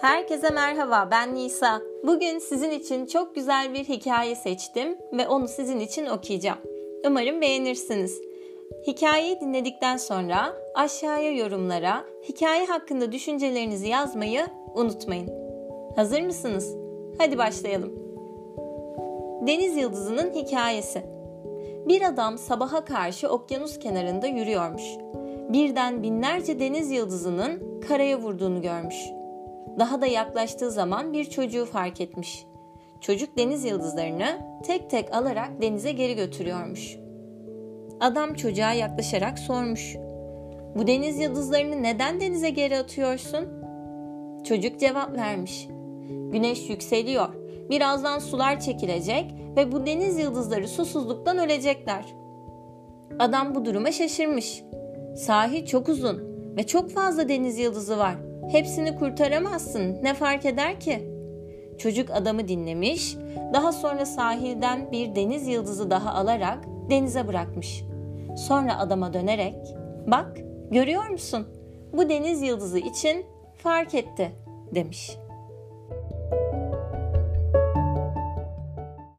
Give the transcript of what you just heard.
Herkese merhaba, ben Nisa. Bugün sizin için çok güzel bir hikaye seçtim ve onu sizin için okuyacağım. Umarım beğenirsiniz. Hikayeyi dinledikten sonra aşağıya yorumlara hikaye hakkında düşüncelerinizi yazmayı unutmayın. Hazır mısınız? Hadi başlayalım. Deniz Yıldızı'nın hikayesi. Bir adam sabaha karşı okyanus kenarında yürüyormuş. Birden binlerce deniz yıldızının karaya vurduğunu görmüş. Daha da yaklaştığı zaman bir çocuğu fark etmiş. Çocuk deniz yıldızlarını tek tek alarak denize geri götürüyormuş. Adam çocuğa yaklaşarak sormuş. Bu deniz yıldızlarını neden denize geri atıyorsun? Çocuk cevap vermiş. Güneş yükseliyor. Birazdan sular çekilecek ve bu deniz yıldızları susuzluktan ölecekler. Adam bu duruma şaşırmış. Sahil çok uzun ve çok fazla deniz yıldızı var. Hepsini kurtaramazsın. Ne fark eder ki? Çocuk adamı dinlemiş, daha sonra sahilden bir deniz yıldızı daha alarak denize bırakmış. Sonra adama dönerek, "Bak, görüyor musun? Bu deniz yıldızı için fark etti." demiş.